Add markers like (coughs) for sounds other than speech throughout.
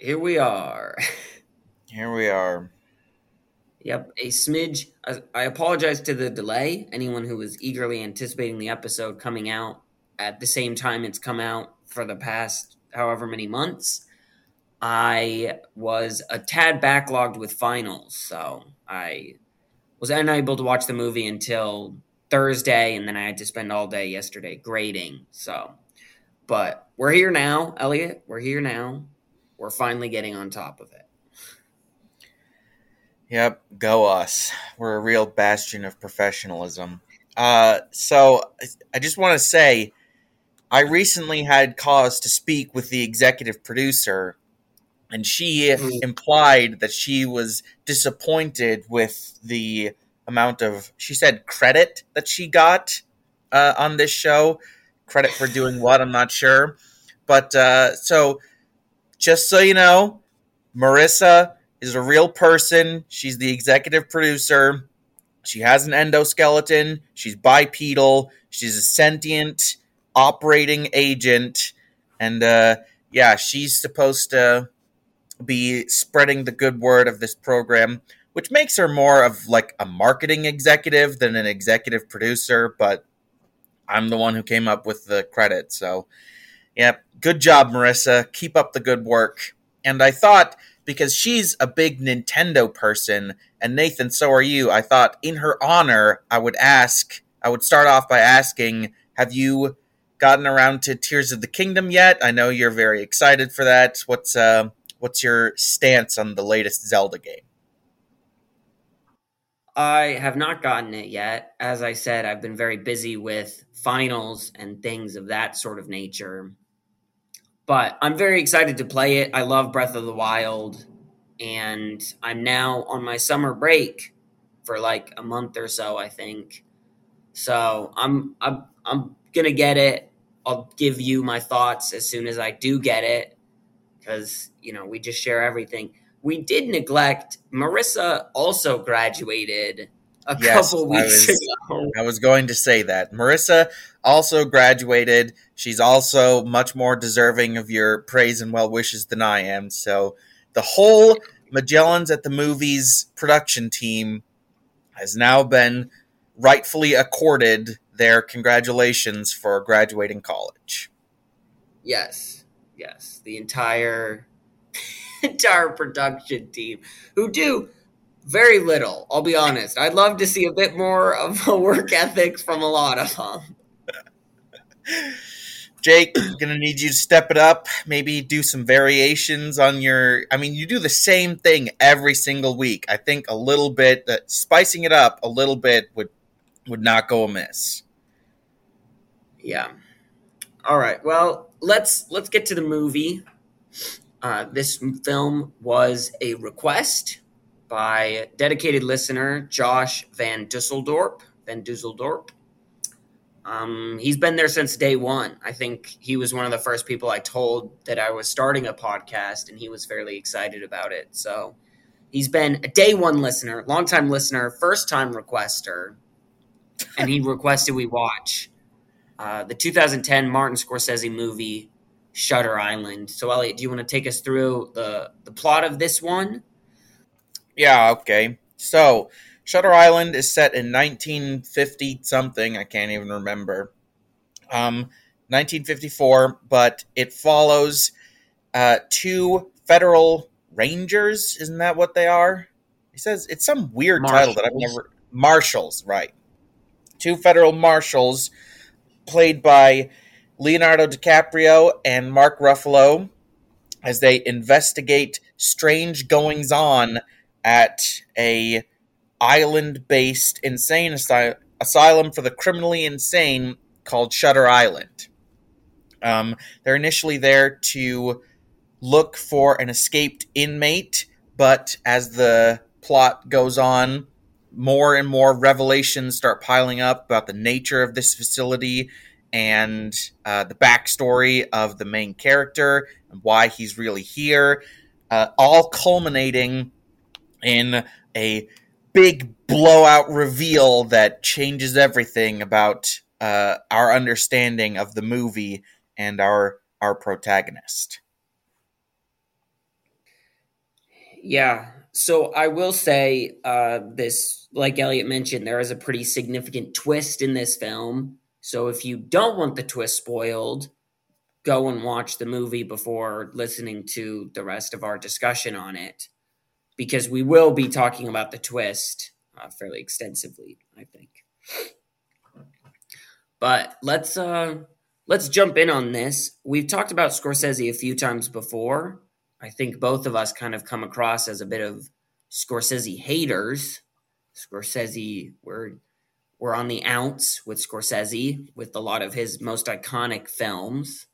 Here we are. Here we are. Yep, a smidge. I, I apologize to the delay. Anyone who was eagerly anticipating the episode coming out at the same time it's come out for the past however many months. I was a tad backlogged with finals, so I was unable to watch the movie until Thursday, and then I had to spend all day yesterday grading. So, but we're here now, Elliot. We're here now. We're finally getting on top of it. Yep, go us. We're a real bastion of professionalism. Uh, so I just want to say, I recently had cause to speak with the executive producer, and she Mm. implied that she was disappointed with the amount of, she said, credit that she got uh, on this show. Credit for doing what? I'm not sure. But uh, so, just so you know, Marissa is a real person. She's the executive producer. She has an endoskeleton. She's bipedal. She's a sentient operating agent. And uh, yeah, she's supposed to be spreading the good word of this program, which makes her more of like a marketing executive than an executive producer. But I'm the one who came up with the credit. So, yeah, good job, Marissa. Keep up the good work. And I thought because she's a big Nintendo person, and Nathan, so are you. I thought, in her honor, I would ask. I would start off by asking, "Have you gotten around to Tears of the Kingdom yet? I know you're very excited for that. What's uh, what's your stance on the latest Zelda game?" I have not gotten it yet. As I said, I've been very busy with finals and things of that sort of nature. But I'm very excited to play it. I love Breath of the Wild, and I'm now on my summer break for like a month or so, I think. So I'm I'm I'm gonna get it. I'll give you my thoughts as soon as I do get it, because you know we just share everything. We did neglect. Marissa also graduated a Yes, couple I weeks was- ago. I was going to say that. Marissa also graduated. She's also much more deserving of your praise and well wishes than I am. So the whole Magellan's at the Movies production team has now been rightfully accorded their congratulations for graduating college. Yes, yes, the entire (laughs) entire production team who do very little. I'll be honest. I'd love to see a bit more of a work ethics from a lot of them. (laughs) Jake, gonna need you to step it up. Maybe do some variations on your. I mean, you do the same thing every single week. I think a little bit, uh, spicing it up a little bit would would not go amiss. Yeah. All right. Well, let's let's get to the movie. Uh, this film was a request by dedicated listener Josh Van Dusseldorp. Van Dusseldorp. Um, he's been there since day one. I think he was one of the first people I told that I was starting a podcast, and he was fairly excited about it. So he's been a day one listener, longtime listener, first time requester, and he (laughs) requested we watch uh, the 2010 Martin Scorsese movie Shutter Island. So, Elliot, do you want to take us through the the plot of this one? Yeah, okay. So, Shutter Island is set in 1950 something. I can't even remember. Um, 1954, but it follows uh, two federal rangers. Isn't that what they are? He says it's some weird title that I've never. Marshals, right? Two federal marshals, played by Leonardo DiCaprio and Mark Ruffalo as they investigate strange goings on at a island-based insane asy- asylum for the criminally insane called Shutter Island. Um, they're initially there to look for an escaped inmate, but as the plot goes on, more and more revelations start piling up about the nature of this facility and uh, the backstory of the main character and why he's really here, uh, all culminating in a big blowout reveal that changes everything about uh, our understanding of the movie and our our protagonist. Yeah. So I will say uh, this, like Elliot mentioned, there is a pretty significant twist in this film. So if you don't want the twist spoiled, go and watch the movie before listening to the rest of our discussion on it, because we will be talking about the twist uh, fairly extensively, I think. But let's uh, let's jump in on this. We've talked about Scorsese a few times before. I think both of us kind of come across as a bit of Scorsese haters. Scorsese, we're we're on the ounce with Scorsese with a lot of his most iconic films,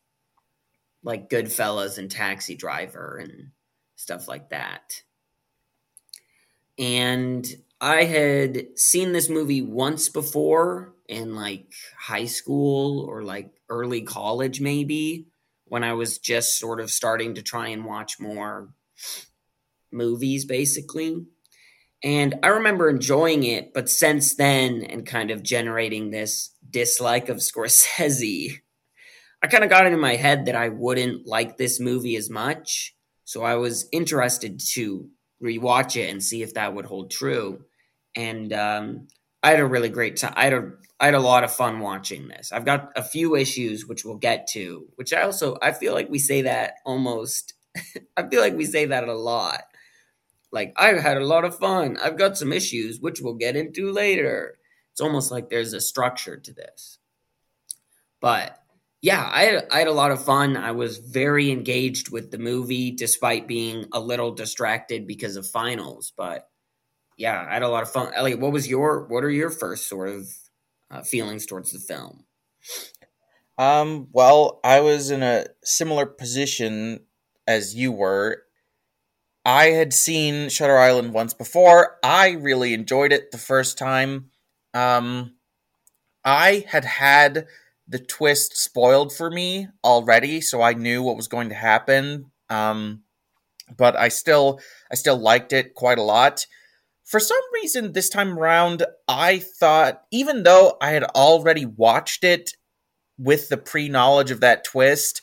like Goodfellas and Taxi Driver and stuff like that. And I had seen this movie once before in like high school or like early college, maybe when I was just sort of starting to try and watch more movies, basically. And I remember enjoying it, but since then, and kind of generating this dislike of (laughs) Scorsese, I kind of got it in my head that I wouldn't like this movie as much. So I was interested to rewatch it and see if that would hold true. And um, I had a really great time. I had a I had a lot of fun watching this. I've got a few issues which we'll get to, which I also I feel like we say that almost (laughs) I feel like we say that a lot. Like I had a lot of fun. I've got some issues which we'll get into later. It's almost like there's a structure to this. But yeah, I had, I had a lot of fun. I was very engaged with the movie despite being a little distracted because of finals, but yeah, I had a lot of fun. Elliot, what was your what are your first sort of uh, feelings towards the film? Um, well, I was in a similar position as you were. I had seen Shutter Island once before. I really enjoyed it the first time. Um, I had had the twist spoiled for me already, so I knew what was going to happen. Um, but I still, I still liked it quite a lot for some reason this time around i thought even though i had already watched it with the pre-knowledge of that twist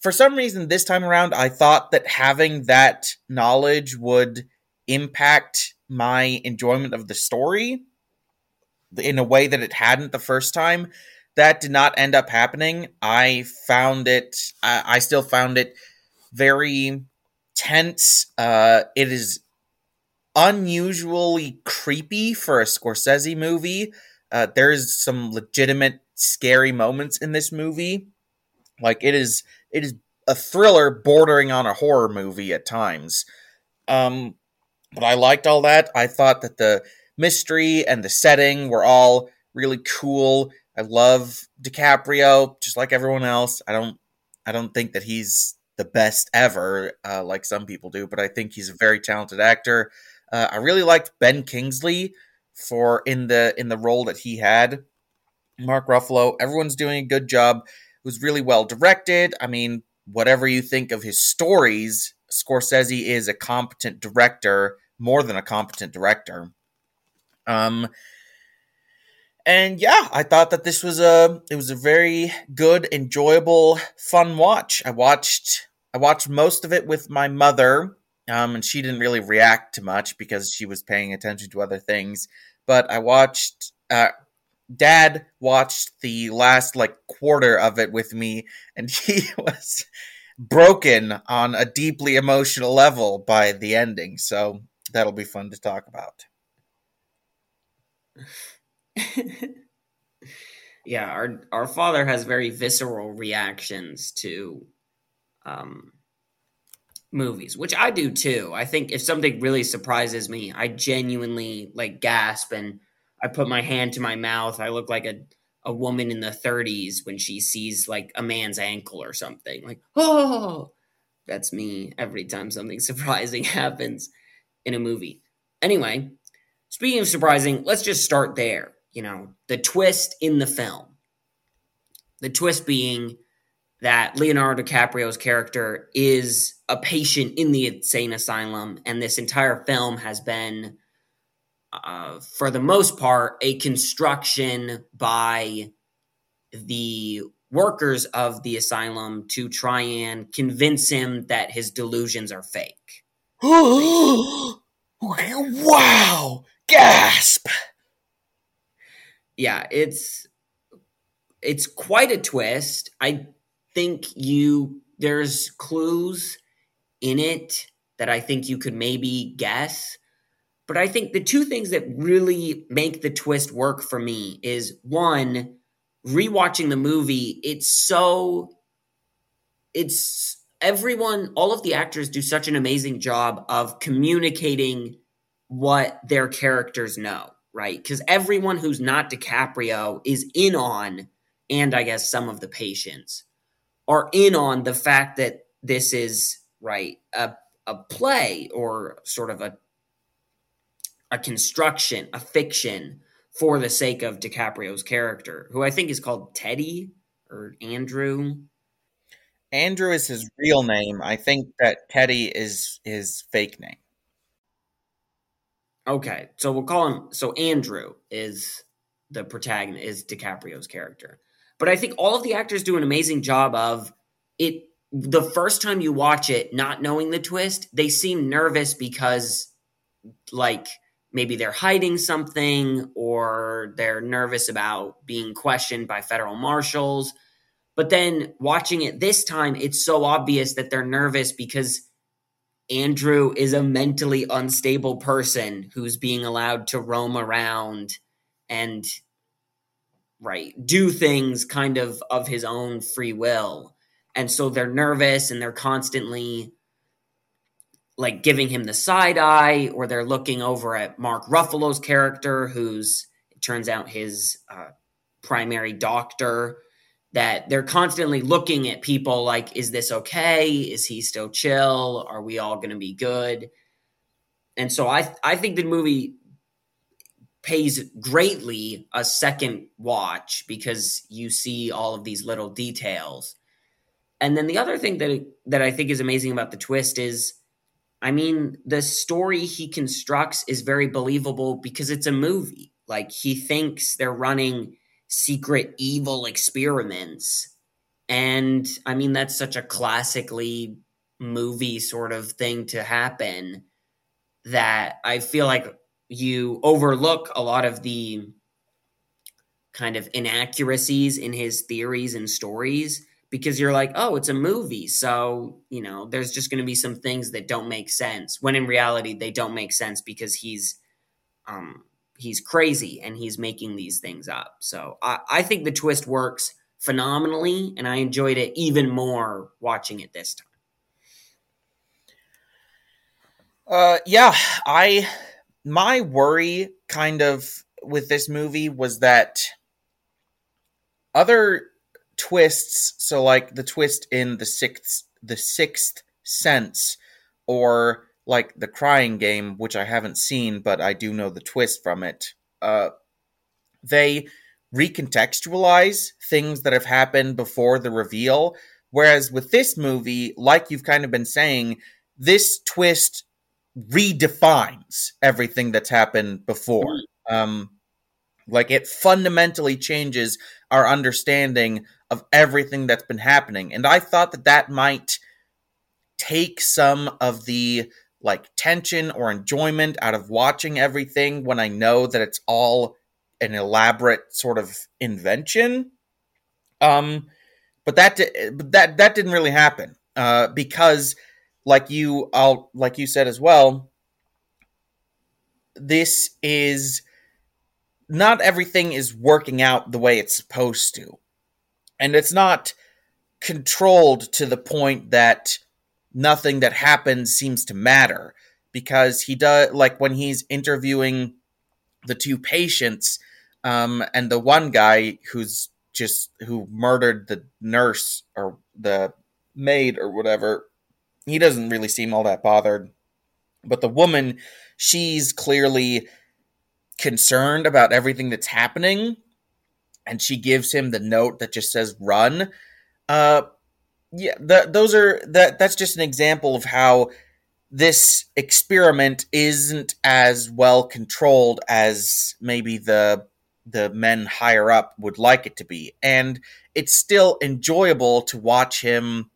for some reason this time around i thought that having that knowledge would impact my enjoyment of the story in a way that it hadn't the first time that did not end up happening i found it i, I still found it very tense uh it is unusually creepy for a Scorsese movie. Uh, there's some legitimate scary moments in this movie. Like it is, it is a thriller bordering on a horror movie at times. Um, but I liked all that. I thought that the mystery and the setting were all really cool. I love DiCaprio, just like everyone else. I don't, I don't think that he's the best ever, uh, like some people do, but I think he's a very talented actor. Uh, I really liked Ben Kingsley for in the in the role that he had. Mark Ruffalo, everyone's doing a good job. It was really well directed. I mean, whatever you think of his stories, Scorsese is a competent director, more than a competent director. Um, and yeah, I thought that this was a it was a very good, enjoyable, fun watch. I watched I watched most of it with my mother um, and she didn't really react to much because she was paying attention to other things. But I watched. Uh, Dad watched the last like quarter of it with me, and (laughs) he was broken on a deeply emotional level by the ending. So that'll be fun to talk about. (laughs) yeah, our our father has very visceral reactions to um, movies, which I do too. I think if something really surprises me, I genuinely like gasp and I put my hand to my mouth. I look like a a woman in the 30s when she sees like a man's ankle or something. Like, oh, that's me every time something (laughs) surprising happens in a movie. Anyway, speaking of surprising, let's just start there you know, the twist in the film. The twist being that Leonardo DiCaprio's character is a patient in the insane asylum, and this entire film has been, uh, for the most part, a construction by the workers of the asylum to try and convince him that his delusions are fake. (gasps) wow! Gasp! Yeah, it's it's quite a twist. I think you there's clues in it that I think you could maybe guess. But I think the two things that really make the twist work for me is one, rewatching the movie, it's so it's everyone all of the actors do such an amazing job of communicating what their characters know right? Because everyone who's not DiCaprio is in on, and I guess some of the patients are in on the fact that this is right a a play or sort of a a construction, a fiction for the sake of DiCaprio's character, who I think is called Teddy or Andrew. Andrew is his real name. I think that Teddy is his fake name. Okay, so we'll call him. So Andrew is the protagonist, is DiCaprio's character. But I think all of the actors do an amazing job of it. The first time you watch it, not knowing the twist, they seem nervous because, like, maybe they're hiding something or they're nervous about being questioned by federal marshals. But then watching it this time, it's so obvious that they're nervous because Andrew is a mentally unstable person who's being allowed to roam around and right do things kind of of his own free will. And so they're nervous and they're constantly like giving him the side eye or they're looking over at mark ruffalo's character who's it turns out his uh, primary doctor that they're constantly looking at people like, is this okay? Is he still chill? Are we all going to be good? And so I I think the movie pays greatly a second watch because you see all of these little details. And then the other thing that that I think is amazing about the twist is I mean, the story he constructs is very believable because it's a movie. Like he thinks they're running secret evil experiments. And I mean, that's such a classically movie sort of thing to happen that I feel like you overlook a lot of the kind of inaccuracies in his theories and stories because you're like, oh, it's a movie. So, you know, there's just going to be some things that don't make sense when in reality they don't make sense because he's um, he's crazy and he's making these things up. So I, I think the twist works phenomenally, and I enjoyed it even more watching it this time. Uh, yeah, I my worry kind of with this movie was that other twists, so like the twist in the sixth the sixth sense, or like the crying game which i haven't seen but i do know the twist from it. Uh, they recontextualize things that have happened before the reveal. Whereas with this movie like you've kind of been saying this twist redefines everything that's happened before. Um, like it fundamentally changes our understanding of everything that's been happening. And i thought that that might take some of the like tension or enjoyment out of watching everything when I know that it's all an elaborate sort of invention. Um, but that that that didn't really happen uh, because, like you, I'll like you said as well. This is not everything is working out the way it's supposed to. And it's not controlled to the point that nothing that happens seems to matter because he does like when he's interviewing the two patients um, and the one guy who's just who murdered the nurse or the maid or whatever he doesn't really seem all that bothered. But the woman she's clearly concerned about everything that's happening and she gives him the note that just says run. Uh yeah the, those are that that's just an example of how this experiment isn't as well controlled as maybe the the men higher up would like it to be and it's still enjoyable to watch him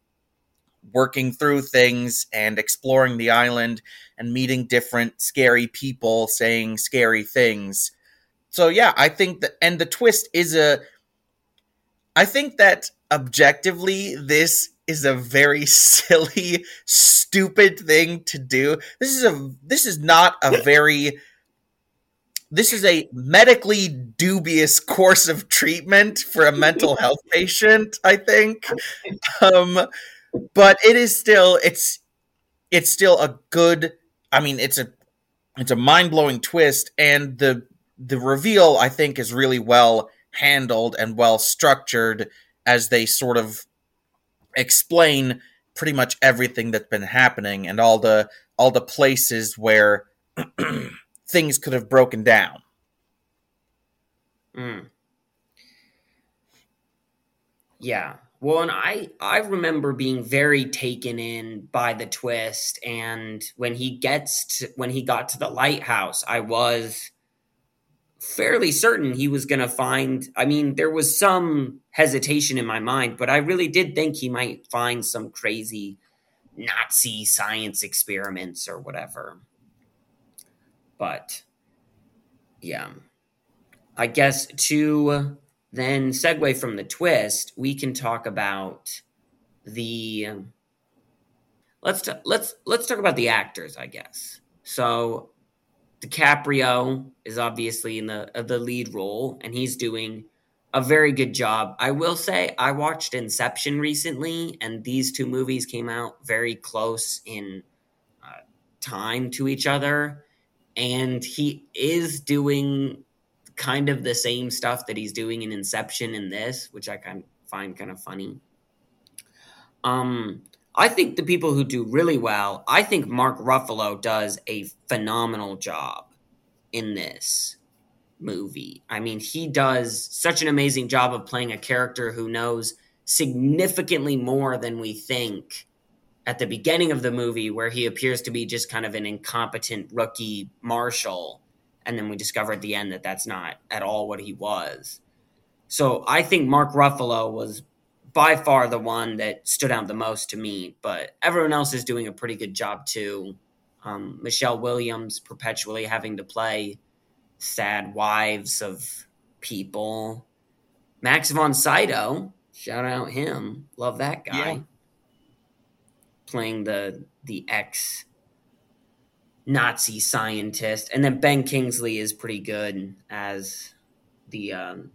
working through things and exploring the island and meeting different scary people saying scary things. So yeah, I think that and the twist is a I think that objectively this is a very (laughs) silly stupid thing to do. This is a this is not a very this is a medically dubious course of treatment for a mental (laughs) health patient, I think. Um but it is still it's it's still a good I mean it's a it's a mind-blowing twist and the the reveal I think is really well handled and well structured as they sort of explain pretty much everything that's been happening and all the all the places where (clears throat) things could have broken down. Mm. Yeah. Well, and I I remember being very taken in by the twist, and when he gets to, when he got to the lighthouse, I was fairly certain he was going to find. I mean, there was some hesitation in my mind, but I really did think he might find some crazy Nazi science experiments or whatever. But yeah, I guess to then segue from the twist, we can talk about the let's t- let's let's talk about the actors, I guess. So DiCaprio is obviously in the uh, the lead role, and he's doing a very good job. I will say I watched Inception recently, and these two movies came out very close in uh, time to each other, and he is doing kind of the same stuff that he's doing in Inception in this, which I kind of find kind of funny. Um, I think the people who do really well, I think Mark Ruffalo does a phenomenal job in this movie. I mean, he does such an amazing job of playing a character who knows significantly more than we think at the beginning of the movie, where he appears to be just kind of an incompetent rookie marshal and then we discover at the end that that's not at all what he was. So I think Mark Ruffalo was by far the one that stood out the most to me, but everyone else is doing a pretty good job too. Um, Michelle Williams perpetually having to play sad wives of people. Max von Sydow, shout out him, love that guy. Yeah. Playing the the ex Nazi scientist, and then Ben Kingsley is pretty good as the um,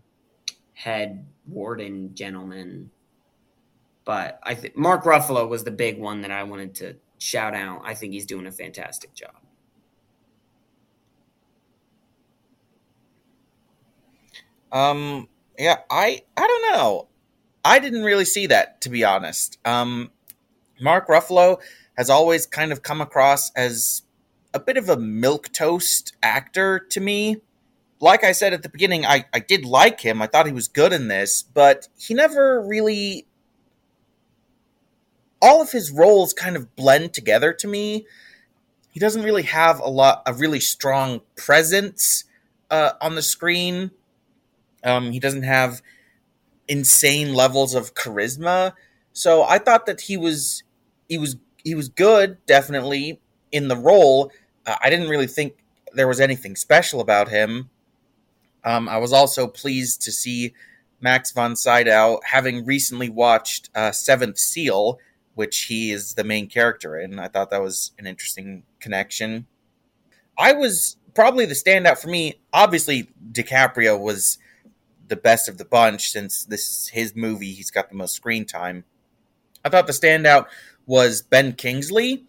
head warden gentleman. But I think Mark Ruffalo was the big one that I wanted to shout out. I think he's doing a fantastic job. Um. Yeah. I. I don't know. I didn't really see that to be honest. Um. Mark Ruffalo has always kind of come across as a bit of a milk toast actor to me. Like I said at the beginning, I, I did like him. I thought he was good in this, but he never really. All of his roles kind of blend together to me. He doesn't really have a lot, a really strong presence uh, on the screen. Um, he doesn't have insane levels of charisma. So I thought that he was he was he was good, definitely in the role. Uh, I didn't really think there was anything special about him. Um, I was also pleased to see Max von Sydow, having recently watched uh, Seventh Seal, which he is the main character in. I thought that was an interesting connection. I was probably the standout for me, obviously DiCaprio was the best of the bunch since this is his movie. He's got the most screen time. I thought the standout was Ben Kingsley,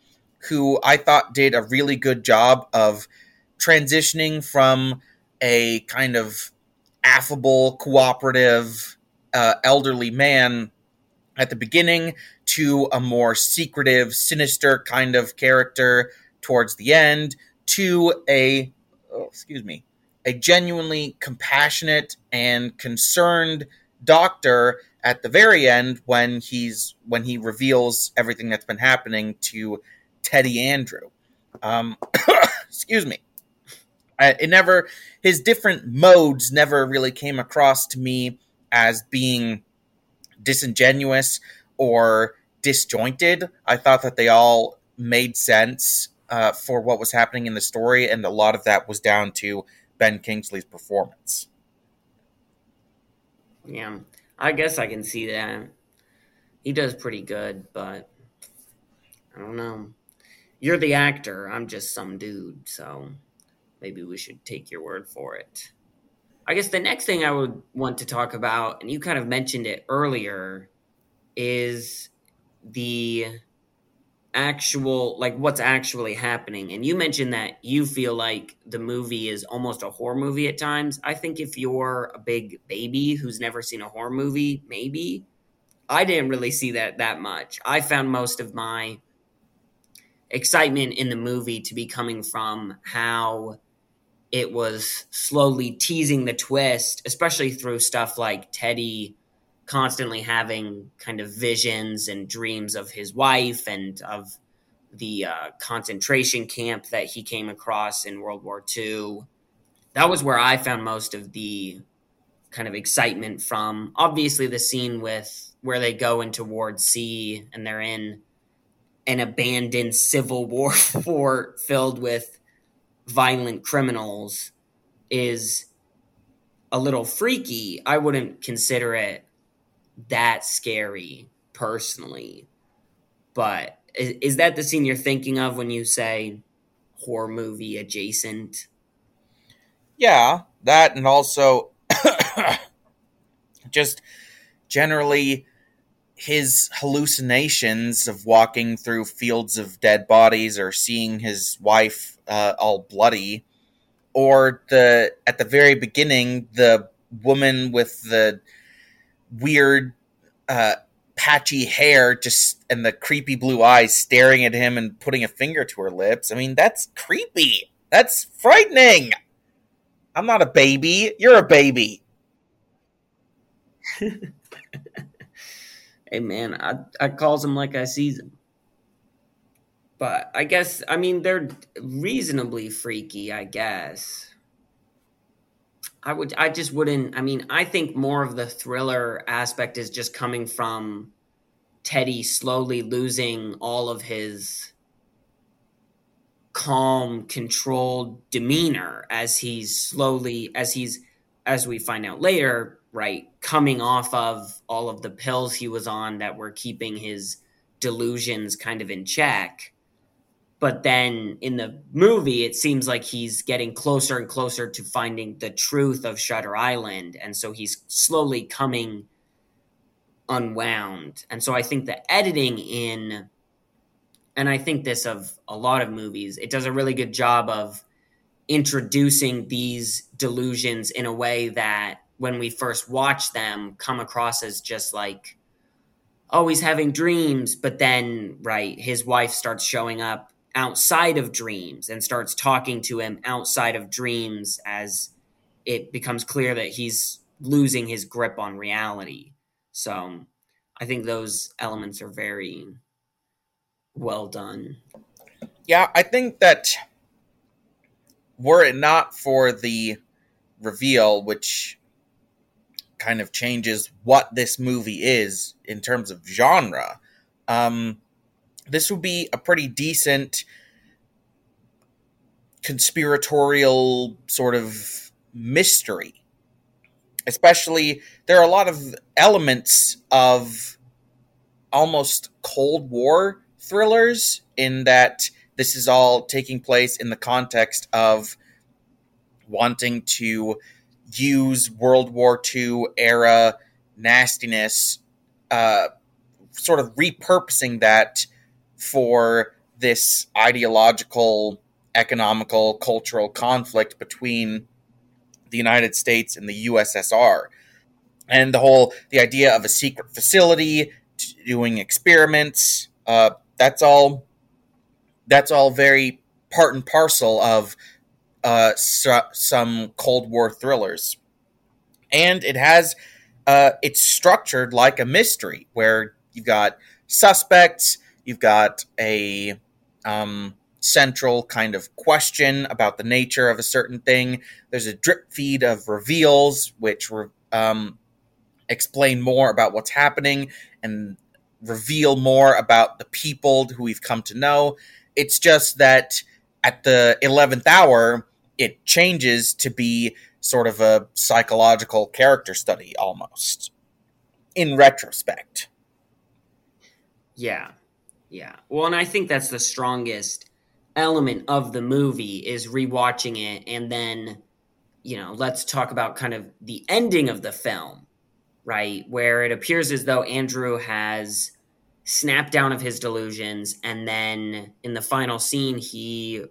who I thought did a really good job of transitioning from a kind of affable, cooperative, uh, elderly man at the beginning to a more secretive, sinister kind of character towards the end to a, oh, excuse me, a genuinely compassionate and concerned doctor at the very end when he's when he reveals everything that's been happening to Teddy Andrew. Um, (coughs) excuse me. It never his different modes never really came across to me as being disingenuous or disjointed. I thought that they all made sense uh, for what was happening in the story, and a lot of that was down to Ben Kingsley's performance. Yeah, I guess I can see that. He does pretty good, but I don't know. You're the actor. I'm just some dude, so maybe we should take your word for it. I guess the next thing I would want to talk about, and you kind of mentioned it earlier, is the actual like what's actually happening. And you mentioned that you feel like the movie is almost a horror movie at times. I think if you're a big baby who's never seen a horror movie maybe. I didn't really see that that much. I found most of my excitement in the movie to be coming from how it was slowly teasing the twist especially through stuff like teddy constantly having kind of visions and dreams of his wife and of the uh, concentration camp that he came across in World War II. That was where I found most of the kind of excitement from. Obviously, the scene with where they go into Ward C and they're in an abandoned Civil War (laughs) fort filled with violent criminals is a little freaky. I wouldn't consider it that scary personally. But is, is that the scene you're thinking of when you say horror movie adjacent? Yeah, that and also (coughs) just generally his hallucinations of walking through fields of dead bodies or seeing his wife uh, all bloody or the at the very beginning the woman with the weird, uh, patchy hair, just and the creepy blue eyes staring at him and putting a finger to her lips. I mean, that's creepy. That's frightening. I'm not a baby. You're a baby. (laughs) hey man, I I calls him like I sees him. But I guess I mean they're reasonably freaky, I guess. I would I just wouldn't I mean I think more of the thriller aspect is just coming from Teddy slowly losing all of his calm controlled demeanor as he's slowly as he's as we find out later right coming off of all of the pills he was on that were keeping his delusions kind of in check but then in the movie it seems like he's getting closer and closer to finding the truth of shutter island. And so he's slowly coming unwound. And so i think the editing in and i think this of a lot of movies it does a really good job of introducing these delusions in a way that when we first watch them come across as just like oh, always having dreams. But then right his wife starts showing up outside of dreams and starts talking to him outside of dreams as it becomes clear that he's losing his grip on reality. So I think those elements are very well done. Yeah, I think that were it not for the reveal, which kind of changes what this movie is in terms of genre, um, this would be a pretty decent conspiratorial sort of mystery. Especially, there are a lot of elements of almost Cold War thrillers in that this is all taking place in the context of wanting to use World War II era nastiness, uh, sort of repurposing that for this ideological, economical, cultural conflict between the United States and the USSR. And the whole the idea of a secret facility doing experiments, uh, that's all that's all very part and parcel of uh, some Cold War thrillers. And it has, uh, it's structured like a mystery where you've got suspects, you've got a um, central kind of question about the nature of a certain thing. There's a drip feed of reveals, which um, explain more about what's happening and reveal more about the people who we've come to know. It's just that at the 11th hour, it changes to be sort of a psychological character study almost in retrospect. Yeah. Yeah. Well, and I think that's the strongest element of the movie is rewatching it and then you know, let's talk about kind of the ending of the film, right? Where it appears as though Andrew has snapped down of his delusions and then in the final scene he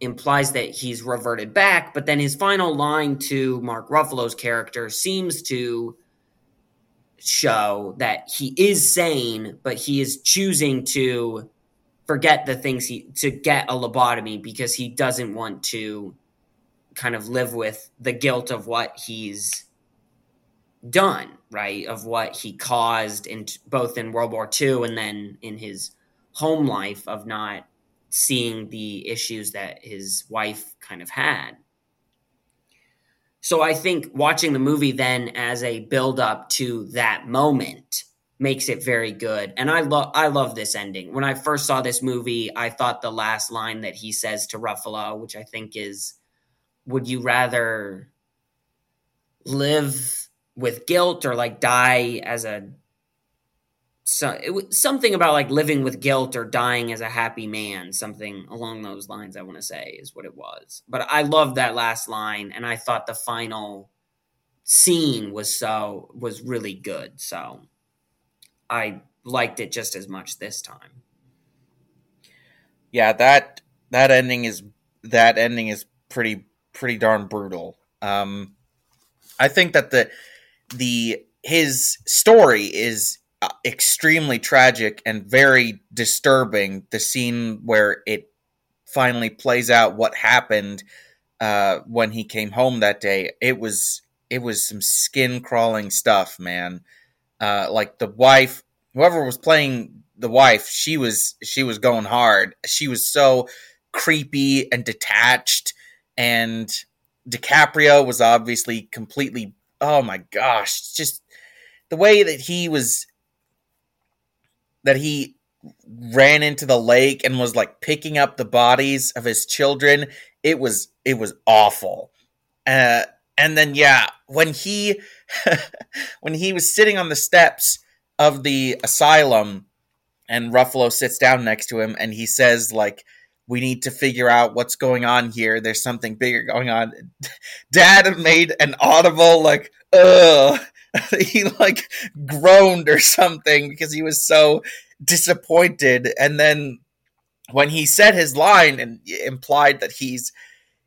implies that he's reverted back, but then his final line to Mark Ruffalo's character seems to show that he is sane, but he is choosing to forget the things he to get a lobotomy because he doesn't want to kind of live with the guilt of what he's done, right? Of what he caused in both in World War II and then in his home life of not seeing the issues that his wife kind of had. So I think watching the movie then as a build up to that moment makes it very good. And I love I love this ending. When I first saw this movie, I thought the last line that he says to Ruffalo, which I think is would you rather live with guilt or like die as a so it was something about like living with guilt or dying as a happy man something along those lines i want to say is what it was. But i loved that last line and i thought the final scene was so was really good so i liked it just as much this time. Yeah that that ending is that ending is pretty pretty darn brutal. Um i think that the the his story is extremely tragic and very disturbing. The scene where it finally plays out what happened uh, when he came home that day. It was it was some skin crawling stuff, man. Uh, like the wife, whoever was playing the wife, she was she was going hard. She was so creepy and detached, and DiCaprio was obviously completely. Oh my gosh, just the way that he was that he ran into the lake and was like picking up the bodies of his children. It was it was awful. Uh, and then yeah, when he (laughs) when he was sitting on the steps of the asylum and Ruffalo sits down next to him and he says like we need to figure out what's going on here. There's something bigger going on. (laughs) Dad made an audible like ugh (laughs) he like groaned or something because he was so disappointed. And then when he said his line and implied that he's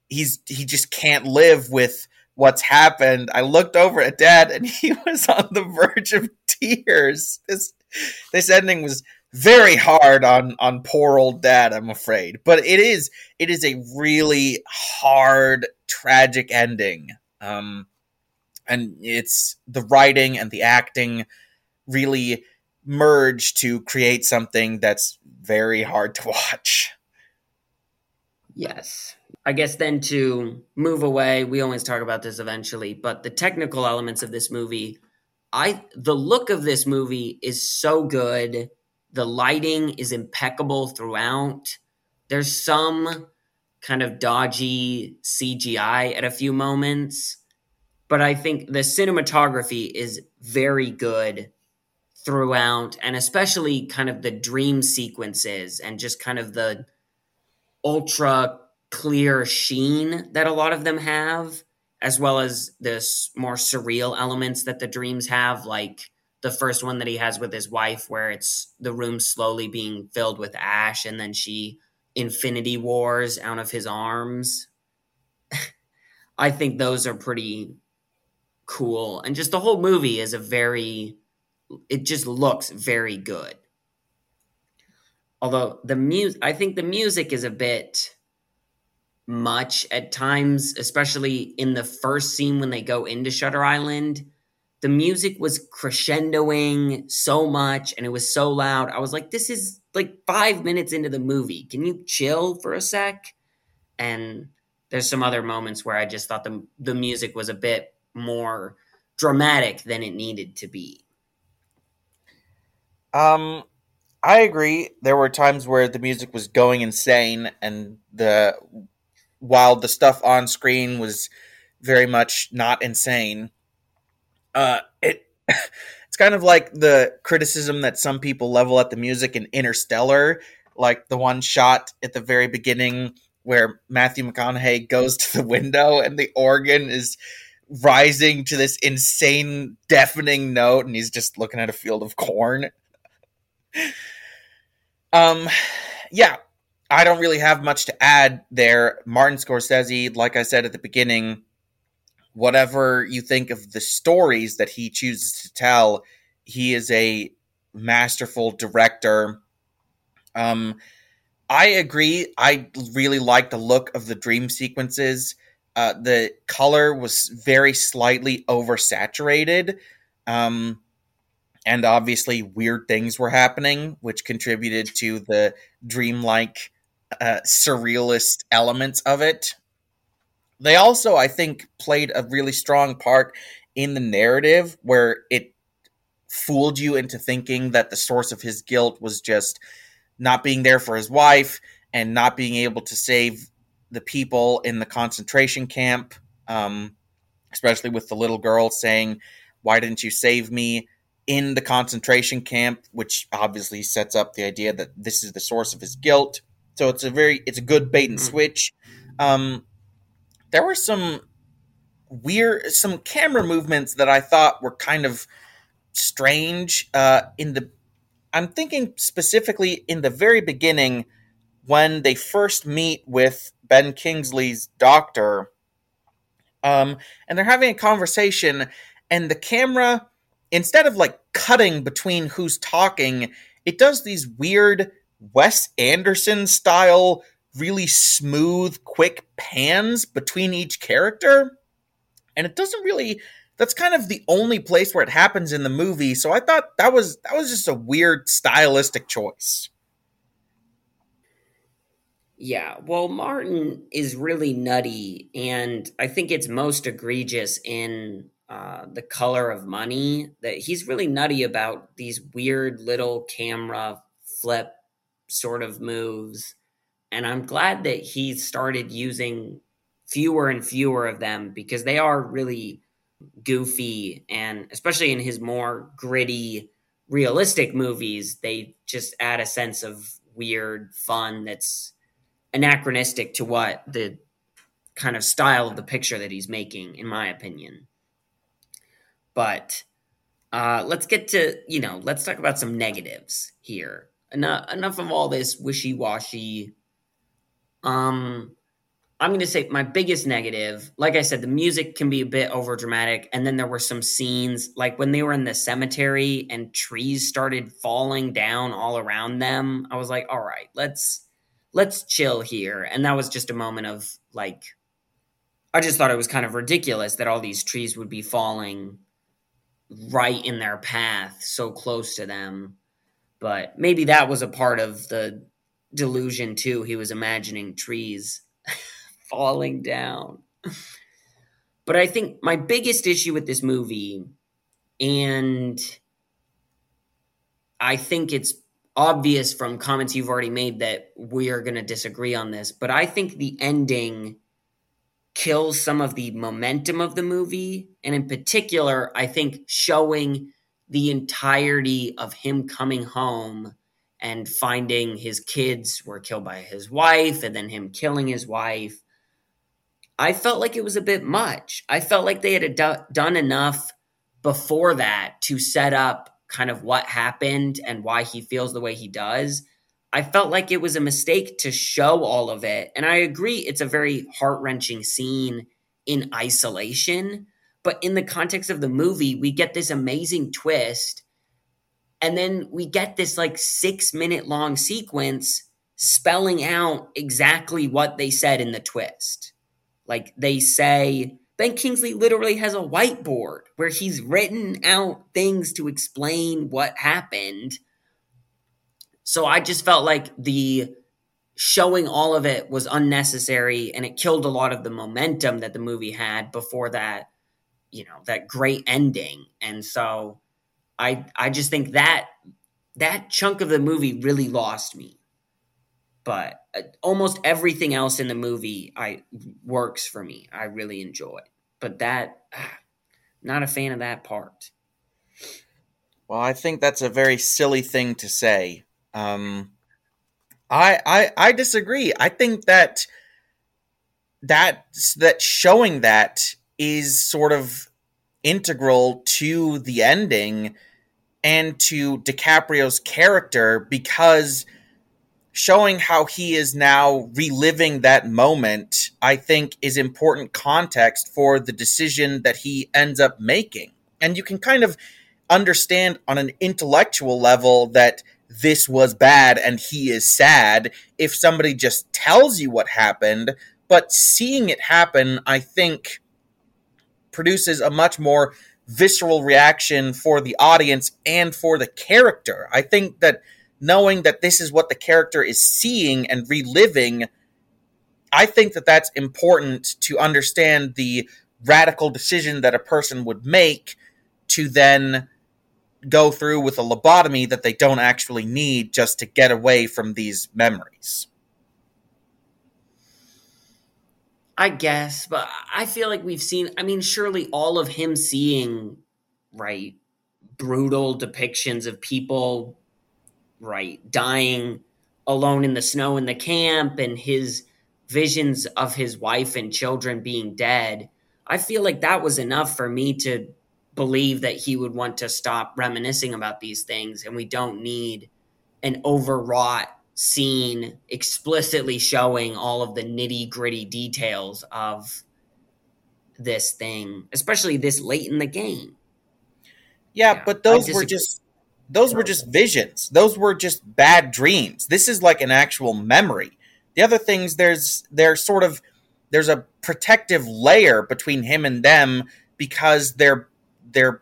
he's he just can't live with what's happened, I looked over at Dad and (laughs) he was on the verge of tears. This this ending was very hard on on poor old dad i'm afraid but it is it is a really hard tragic ending um and it's the writing and the acting really merge to create something that's very hard to watch. Yes. I guess then to move away, we always talk about this eventually, but the technical elements of this movie, I the look of this movie is so good. The lighting is impeccable throughout. There's some kind of dodgy CGI at a few moments, but I think the cinematography is very good throughout, and especially kind of the dream sequences and just kind of the ultra clear sheen that a lot of them have, as well as this more surreal elements that the dreams have, like the first one that he has with his wife, where it's the room slowly being filled with ash, and then she infinity wars out of his arms. (laughs) I think those are pretty cool. And just the whole movie is a very, it just looks very good. Although the music, I think the music is a bit much at times, especially in the first scene when they go into Shutter Island. The music was crescendoing so much and it was so loud. I was like, this is like five minutes into the movie. Can you chill for a sec? And there's some other moments where I just thought the the music was a bit more dramatic than it needed to be. Um, I agree. There were times where the music was going insane, and the while the stuff on screen was very much not insane. Uh, it (laughs) it's kind of like the criticism that some people level at the music in Interstellar, like the one shot at the very beginning where Matthew McConaughey goes to the window and the organ is rising to this insane deafening note and he's just looking at a field of corn. um yeah, I don't really have much to add there. Martin Scorsese, like I said at the beginning, whatever you think of the stories that he chooses to tell, he is a masterful director. Um I agree. I really like the look of the dream sequences. Uh, the color was very slightly oversaturated. Um, and obviously, weird things were happening, which contributed to the dreamlike, uh, surrealist elements of it. They also, I think, played a really strong part in the narrative where it fooled you into thinking that the source of his guilt was just not being there for his wife and not being able to save the people in the concentration camp, um, especially with the little girl saying, Why didn't you save me? in the concentration camp, which obviously sets up the idea that this is the source of his guilt. So it's a very it's a good bait and hmm. switch. Um, there were some weird some camera movements that I thought were kind of strange uh, in the I'm thinking specifically in the very beginning when they first meet with Ben Kingsley's doctor. Um, and they're having a conversation, and the camera, instead of like cutting between who's talking, it does these weird Wes Anderson style, really smooth, quick pans between each character. And it doesn't really that's kind of the only place where it happens in the movie. So I thought that was that was just a weird stylistic choice. Yeah, well, Martin is really nutty, and I think it's most egregious in uh, the color of money. That he's really nutty about these weird little camera flip sort of moves, and I'm glad that he started using fewer and fewer of them because they are really goofy and especially in his more gritty realistic movies they just add a sense of weird fun that's anachronistic to what the kind of style of the picture that he's making in my opinion but uh, let's get to you know let's talk about some negatives here enough enough of all this wishy-washy um I'm going to say my biggest negative, like I said, the music can be a bit over dramatic. And then there were some scenes, like when they were in the cemetery and trees started falling down all around them. I was like, all right, let's let's chill here. And that was just a moment of like, I just thought it was kind of ridiculous that all these trees would be falling right in their path, so close to them. But maybe that was a part of the delusion too. He was imagining trees (laughs) falling down. But I think my biggest issue with this movie, and I think it's obvious from comments you've already made that we are going to disagree on this, but I think the ending kills some of the momentum of the movie. And in particular, I think showing the entirety of him coming home and finding his kids were killed by his wife and then him killing his wife. I felt like it was a bit much. I felt like they had do- done enough before that to set up kind of what happened and why he feels the way he does. I felt like it was a mistake to show all of it. And I agree, it's a very heart wrenching scene in isolation. But in the context of the movie, we get this amazing twist. And then we get this like six minute long sequence spelling out exactly what they said in the twist. Like they say, Ben Kingsley literally has a whiteboard where he's written out things to explain what happened. So I just felt like the showing all of it was unnecessary and it killed a lot of the momentum that the movie had before that, you know, that great ending. And so I I just think that that chunk of the movie really lost me. But uh, almost everything else in the movie I works for me. I really enjoy but that not a fan of that part. Well, I think that's a very silly thing to say. Um, I, I I disagree. I think that that that showing that is sort of integral to the ending and to DiCaprio's character because showing how he is now reliving that moment, I think, is important context for the decision that he ends up making. And you can kind of understand on an intellectual level that this was bad and he is sad if somebody just tells you what happened. But seeing it happen, I think, produces a much more visceral reaction for the audience and for the character. I think that knowing that this is what the character is seeing and reliving, I think that that's important to understand the radical decision that a person would make to then go through with a lobotomy that they don't actually need just to get away from these memories. I guess, but I feel like we've seen, I mean, surely all of him seeing, right, brutal depictions of people right dying alone in the snow in the camp and his visions of his wife and children being dead. I feel like that was enough for me to believe that he would want to stop reminiscing about these things and we don't need an overwrought scene explicitly showing all of the nitty gritty details of this thing especially this late in the game. Yeah, yeah but those were just those were just visions. Those were just bad dreams. This is like an actual memory. The other things there's there's sort of there's a protective layer between him and them because they're they're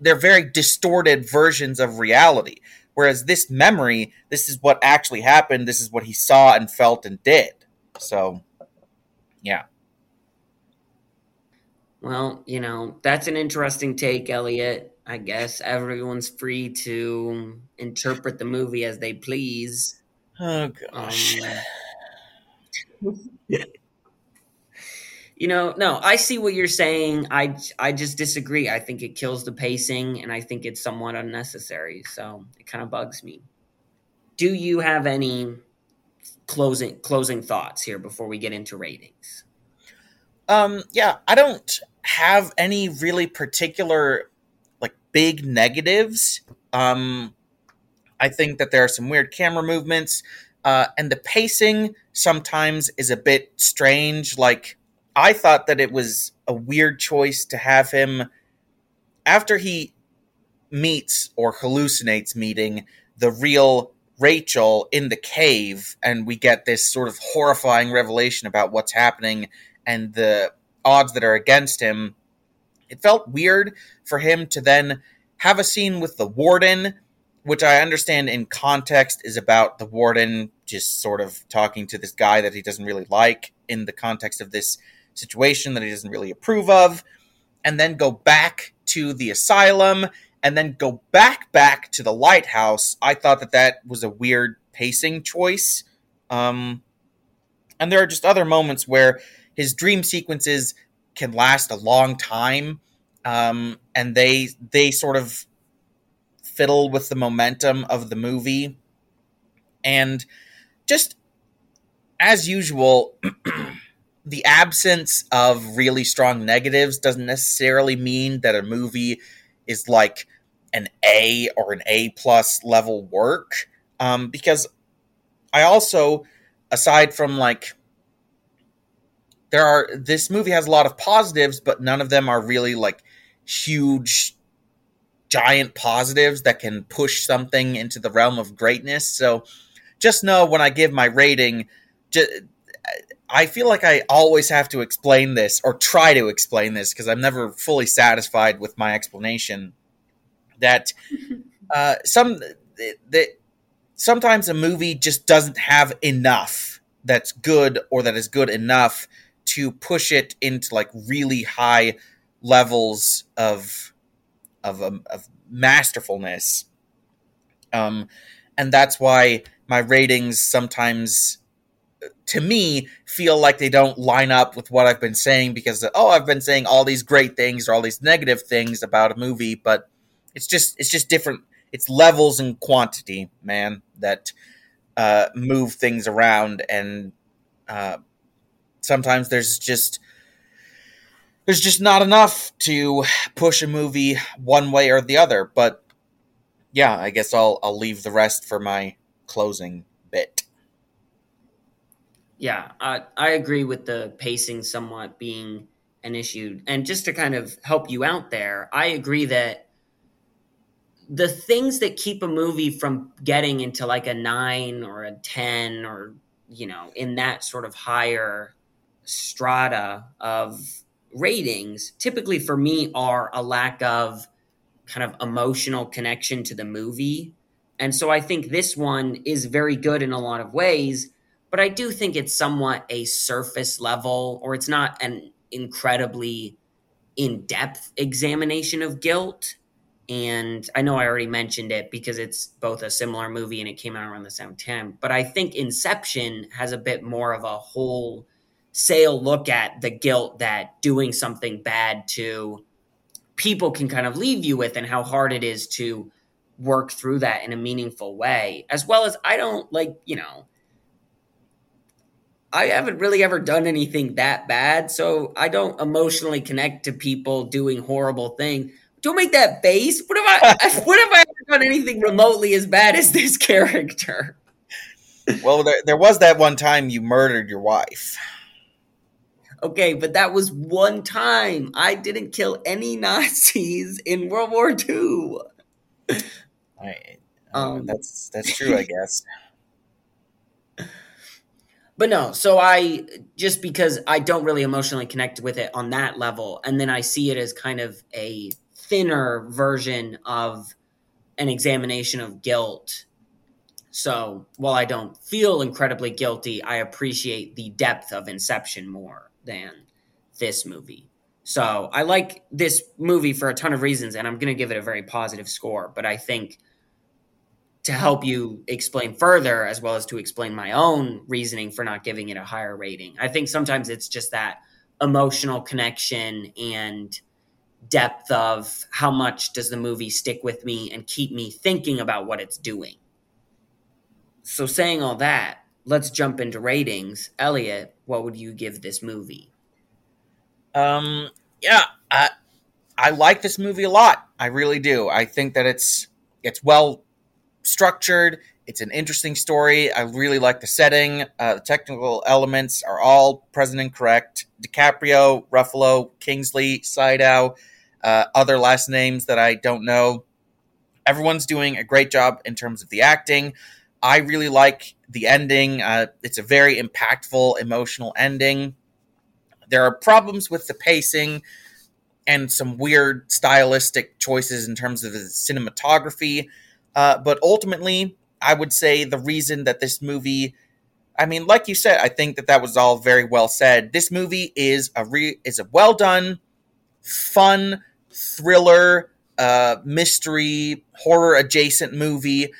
they're very distorted versions of reality. Whereas this memory, this is what actually happened. This is what he saw and felt and did. So, yeah. Well, you know, that's an interesting take, Elliot. I guess everyone's free to interpret the movie as they please. Oh gosh. Um, you know, no, I see what you're saying. I I just disagree. I think it kills the pacing and I think it's somewhat unnecessary. So, it kind of bugs me. Do you have any closing closing thoughts here before we get into ratings? Um yeah, I don't have any really particular big negatives. Um, I think that there are some weird camera movements, uh, and the pacing sometimes is a bit strange. Like, I thought that it was a weird choice to have him after he meets or hallucinates meeting the real Rachel in the cave, and we get this sort of horrifying revelation about what's happening and the odds that are against him it felt weird for him to then have a scene with the warden, which I understand in context is about the warden just sort of talking to this guy that he doesn't really like in the context of this situation that he doesn't really approve of, and then go back to the asylum and then go back back to the lighthouse. I thought that that was a weird pacing choice. Um, and there are just other moments where his dream sequences can last a long time um, and they they sort of fiddle with the momentum of the movie. And just as usual, (clears throat) the absence of really strong negatives doesn't necessarily mean that a movie is like an A or an A plus level work. Um, because I also, aside from like, there are this movie has a lot of positives, but none of them are really like huge, giant positives that can push something into the realm of greatness. So, just know when I give my rating, just, I feel like I always have to explain this or try to explain this because I'm never fully satisfied with my explanation. That (laughs) uh, some that sometimes a movie just doesn't have enough that's good or that is good enough to push it into like really high levels of of, um, of masterfulness. Um, and that's why my ratings sometimes to me feel like they don't line up with what I've been saying because oh I've been saying all these great things or all these negative things about a movie but it's just it's just different it's levels and quantity man that uh, move things around and uh, sometimes there's just there's just not enough to push a movie one way or the other but yeah I guess I'll I'll leave the rest for my closing bit yeah, I, I agree with the pacing somewhat being an issue. And just to kind of help you out there, I agree that the things that keep a movie from getting into like a nine or a 10 or, you know, in that sort of higher strata of ratings typically for me are a lack of kind of emotional connection to the movie. And so I think this one is very good in a lot of ways but I do think it's somewhat a surface level, or it's not an incredibly in depth examination of guilt. And I know I already mentioned it because it's both a similar movie and it came out around the same time. But I think Inception has a bit more of a whole sale look at the guilt that doing something bad to people can kind of leave you with and how hard it is to work through that in a meaningful way. As well as I don't like, you know, I haven't really ever done anything that bad, so I don't emotionally connect to people doing horrible things. Don't make that face. What have I? (laughs) (laughs) what have I ever done anything remotely as bad as this (laughs) character? Well, there, there was that one time you murdered your wife. Okay, but that was one time. I didn't kill any (laughs) Nazis in World War II. I, uh, um, that's that's true, I (laughs) guess. But no, so I just because I don't really emotionally connect with it on that level, and then I see it as kind of a thinner version of an examination of guilt. So while I don't feel incredibly guilty, I appreciate the depth of Inception more than this movie. So I like this movie for a ton of reasons, and I'm going to give it a very positive score. But I think to help you explain further, as well as to explain my own reasoning for not giving it a higher rating. I think sometimes it's just that emotional connection and depth of how much does the movie stick with me and keep me thinking about what it's doing. So, saying all that, let's jump into ratings. Elliot, what would you give this movie? Um, yeah, I I like this movie a lot. I really do. I think that it's it's well structured. It's an interesting story. I really like the setting. Uh, the technical elements are all present and correct. DiCaprio, Ruffalo, Kingsley, Sydow, uh, other last names that I don't know. Everyone's doing a great job in terms of the acting. I really like the ending. Uh, it's a very impactful, emotional ending. There are problems with the pacing and some weird stylistic choices in terms of the cinematography uh, but ultimately, I would say the reason that this movie, I mean, like you said, I think that that was all very well said. This movie is a re- is a well done, fun thriller, uh, mystery, horror adjacent movie.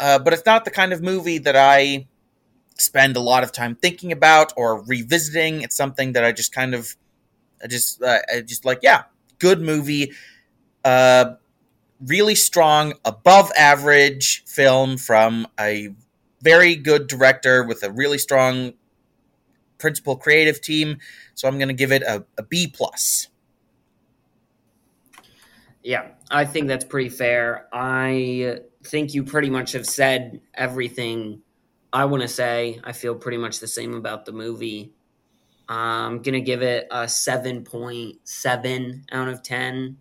Uh, but it's not the kind of movie that I spend a lot of time thinking about or revisiting. It's something that I just kind of, I just, uh, I just like, yeah, good movie. Uh, really strong, above average film from a very good director with a really strong principal creative team. So I'm going to give it a, a B plus. Yeah, I think that's pretty fair. I think you pretty much have said everything I want to say. I feel pretty much the same about the movie. I'm gonna give it a seven point seven out of ten.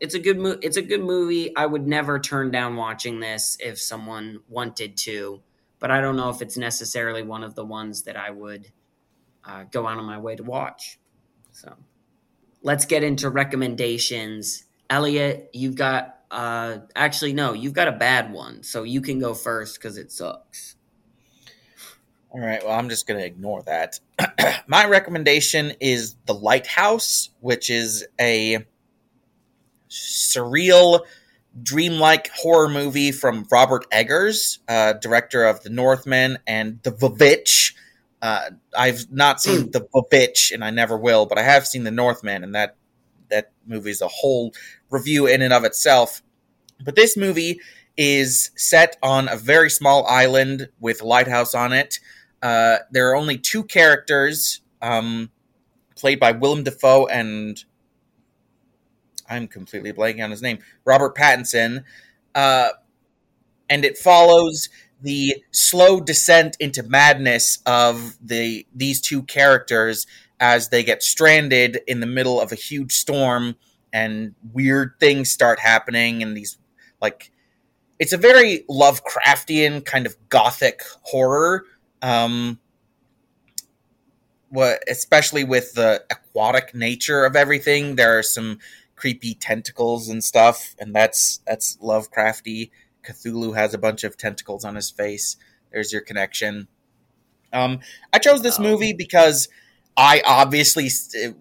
It's a good mo- It's a good movie. I would never turn down watching this if someone wanted to, but I don't know if it's necessarily one of the ones that I would uh, go out of my way to watch. So, let's get into recommendations. Elliot, you've got uh actually no, you've got a bad one, so you can go first because it sucks. All right, well, I'm just going to ignore that. (clears throat) My recommendation is The Lighthouse, which is a surreal, dreamlike horror movie from Robert Eggers, uh, director of The Northman and The Vivitch. Uh, I've not seen The Vivitch, and I never will, but I have seen The Northman, and that that movie is a whole review in and of itself. But this movie is set on a very small island with lighthouse on it. Uh, there are only two characters, um, played by Willem Dafoe and I'm completely blanking on his name, Robert Pattinson, uh, and it follows the slow descent into madness of the these two characters as they get stranded in the middle of a huge storm and weird things start happening and these like it's a very Lovecraftian kind of gothic horror um, what especially with the aquatic nature of everything, there are some creepy tentacles and stuff, and that's that's Lovecrafty. Cthulhu has a bunch of tentacles on his face. There's your connection. Um, I chose this movie because I obviously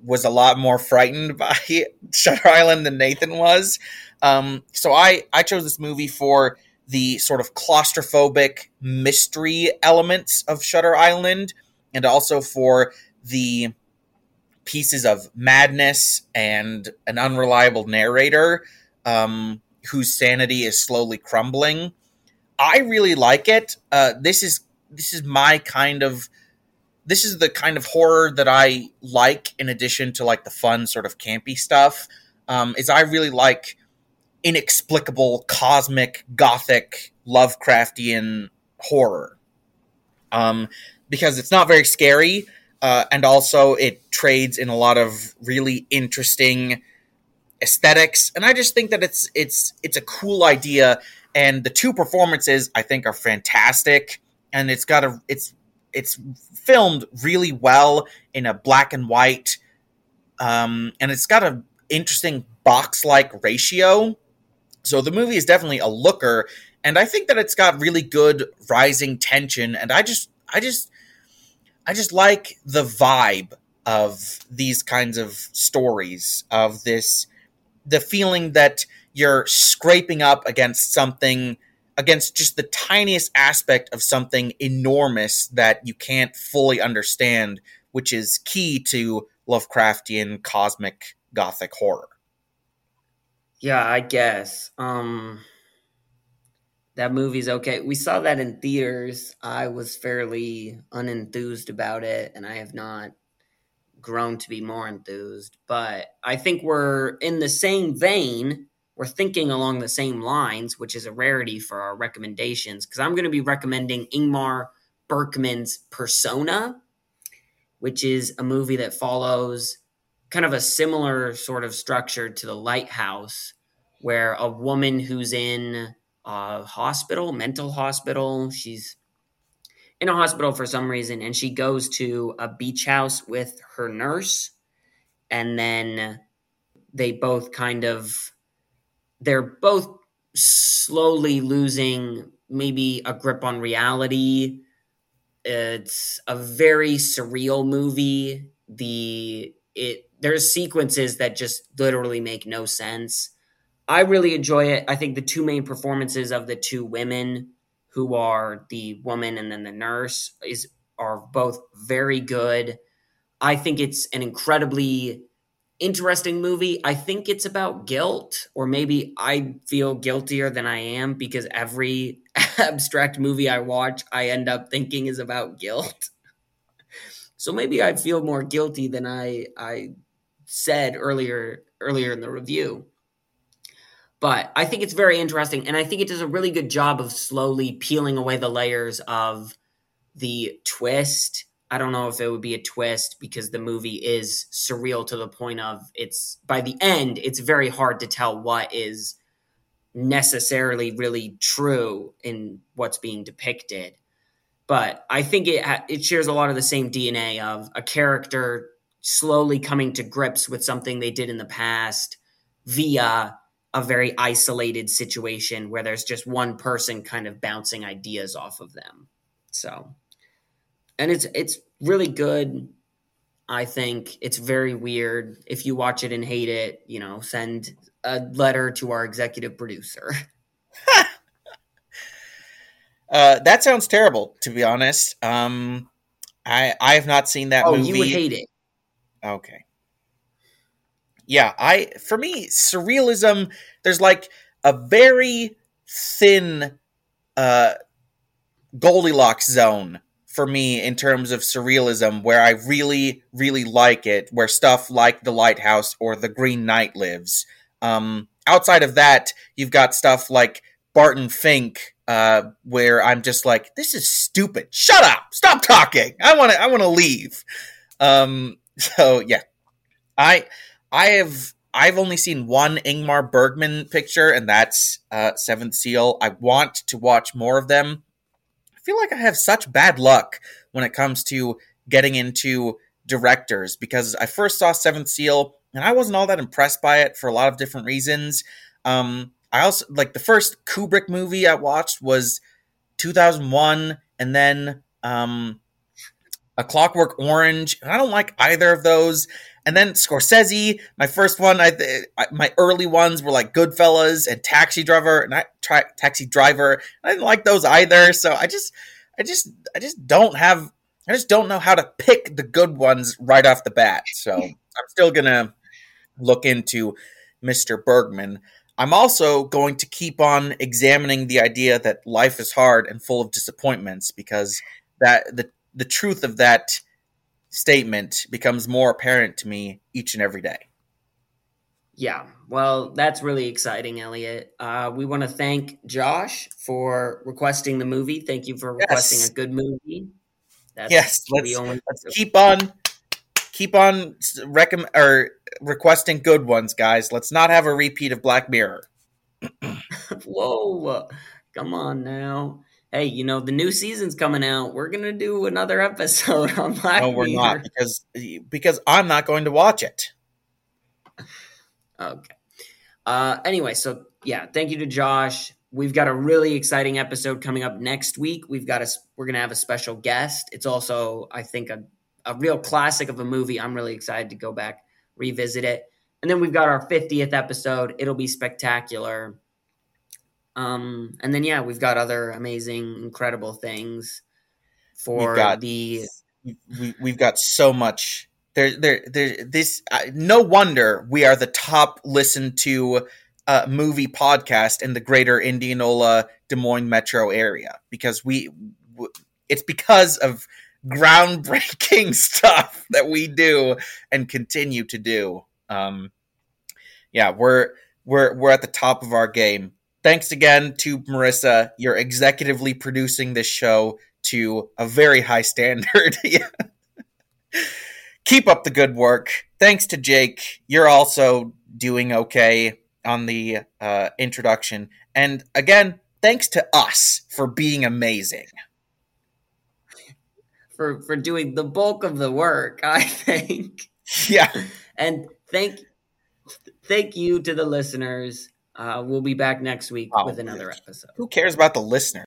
was a lot more frightened by (laughs) Shutter Island than Nathan was. Um, so I I chose this movie for the sort of claustrophobic mystery elements of Shutter Island, and also for the pieces of madness and an unreliable narrator um, whose sanity is slowly crumbling. I really like it. Uh, this is this is my kind of this is the kind of horror that I like. In addition to like the fun sort of campy stuff, um, is I really like inexplicable cosmic gothic Lovecraftian horror. Um, because it's not very scary, uh, and also it trades in a lot of really interesting aesthetics. And I just think that it's it's it's a cool idea, and the two performances I think are fantastic. And it's got a it's it's filmed really well in a black and white, um, and it's got a interesting box like ratio so the movie is definitely a looker, and I think that it's got really good rising tension. And I just, I just, I just like the vibe of these kinds of stories of this, the feeling that you're scraping up against something against just the tiniest aspect of something enormous that you can't fully understand, which is key to Lovecraftian cosmic gothic horror. Yeah, I guess. Um that movie's okay. We saw that in theaters. I was fairly unenthused about it and I have not grown to be more enthused, but I think we're in the same vein. We're thinking along the same lines, which is a rarity for our recommendations because I'm going to be recommending Ingmar Bergman's Persona, which is a movie that follows kind of a similar sort of structure to the lighthouse where a woman who's in a hospital mental hospital she's in a hospital for some reason and she goes to a beach house with her nurse and then they both kind of they're both slowly losing maybe a grip on reality it's a very surreal movie the it there's sequences that just literally make no sense. I really enjoy it. I think the two main performances of the two women who are the woman and then the nurse is are both very good. I think it's an incredibly interesting movie. I think it's about guilt, or maybe I feel guiltier than I am because every (laughs) abstract movie I watch, I end up thinking is about guilt. (laughs) So maybe I feel more guilty than I I said earlier earlier in the review. But I think it's very interesting, and I think it does a really good job of slowly peeling away the layers of the twist. I don't know if it would be a twist because the movie is surreal to the point of it's by the end, it's very hard to tell what is necessarily really true in what's being depicted. But I think it it shares a lot of the same DNA of a character slowly coming to grips with something they did in the past via a very isolated situation where there's just one person kind of bouncing ideas off of them. So, and it's it's really good. I think it's very weird. If you watch it and hate it, you know, send a letter to our executive producer. (laughs) uh, that sounds terrible, to be honest. Um, I I have not seen that oh, movie. you would hate it. Okay. Yeah, I for me surrealism there's like a very thin uh Goldilocks zone for me in terms of surrealism where I really really like it where stuff like The Lighthouse or The Green Knight lives. Um outside of that, you've got stuff like Barton Fink uh, where I'm just like, this is stupid. Shut up. Stop talking. I want to. I want to leave. Um, (laughs) so yeah, I I have I've only seen one Ingmar Bergman picture, and that's uh, Seventh Seal. I want to watch more of them. Feel like I have such bad luck when it comes to getting into directors because I first saw Seventh Seal and I wasn't all that impressed by it for a lot of different reasons. Um, I also like the first Kubrick movie I watched was 2001, and then um, A Clockwork Orange. I don't like either of those. And then Scorsese, my first one, I, I my early ones were like Goodfellas and Taxi Driver, and I Taxi Driver. I didn't like those either. So I just, I just, I just don't have, I just don't know how to pick the good ones right off the bat. So I'm still gonna look into Mr. Bergman. I'm also going to keep on examining the idea that life is hard and full of disappointments because that the the truth of that statement becomes more apparent to me each and every day. Yeah, well, that's really exciting, Elliot. Uh, we want to thank Josh for requesting the movie. Thank you for requesting yes. a good movie. That's yes, let's, only- let's keep on keep on recommend or requesting good ones, guys. Let's not have a repeat of Black Mirror. (laughs) Whoa, come on now hey, you know, the new season's coming out. We're gonna do another (laughs) episode on Black No, we're not because because I'm not going to watch it. Okay. Uh, anyway, so yeah, thank you to Josh. We've got a really exciting episode coming up next week. We've got a we're gonna have a special guest. It's also, I think, a a real classic of a movie. I'm really excited to go back revisit it. And then we've got our 50th episode. It'll be spectacular. Um, and then yeah, we've got other amazing, incredible things for got, the. We, we've got so much. There, there, there. This. Uh, no wonder we are the top listened to uh, movie podcast in the greater Indianola, Des Moines metro area because we. W- it's because of groundbreaking (laughs) stuff that we do and continue to do. Um, yeah, we're we're we're at the top of our game thanks again to Marissa. You're executively producing this show to a very high standard. (laughs) Keep up the good work. Thanks to Jake. You're also doing okay on the uh, introduction. And again, thanks to us for being amazing. For for doing the bulk of the work, I think. Yeah. And thank thank you to the listeners uh, we'll be back next week oh, with another episode. Who cares about the listener?